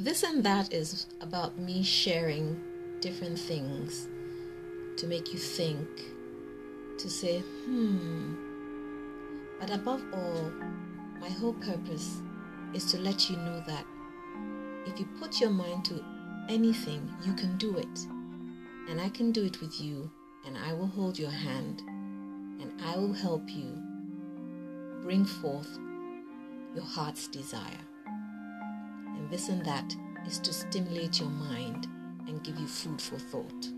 This and that is about me sharing different things to make you think, to say, hmm. But above all, my whole purpose is to let you know that if you put your mind to anything, you can do it. And I can do it with you, and I will hold your hand, and I will help you bring forth your heart's desire. This and that is to stimulate your mind and give you food for thought.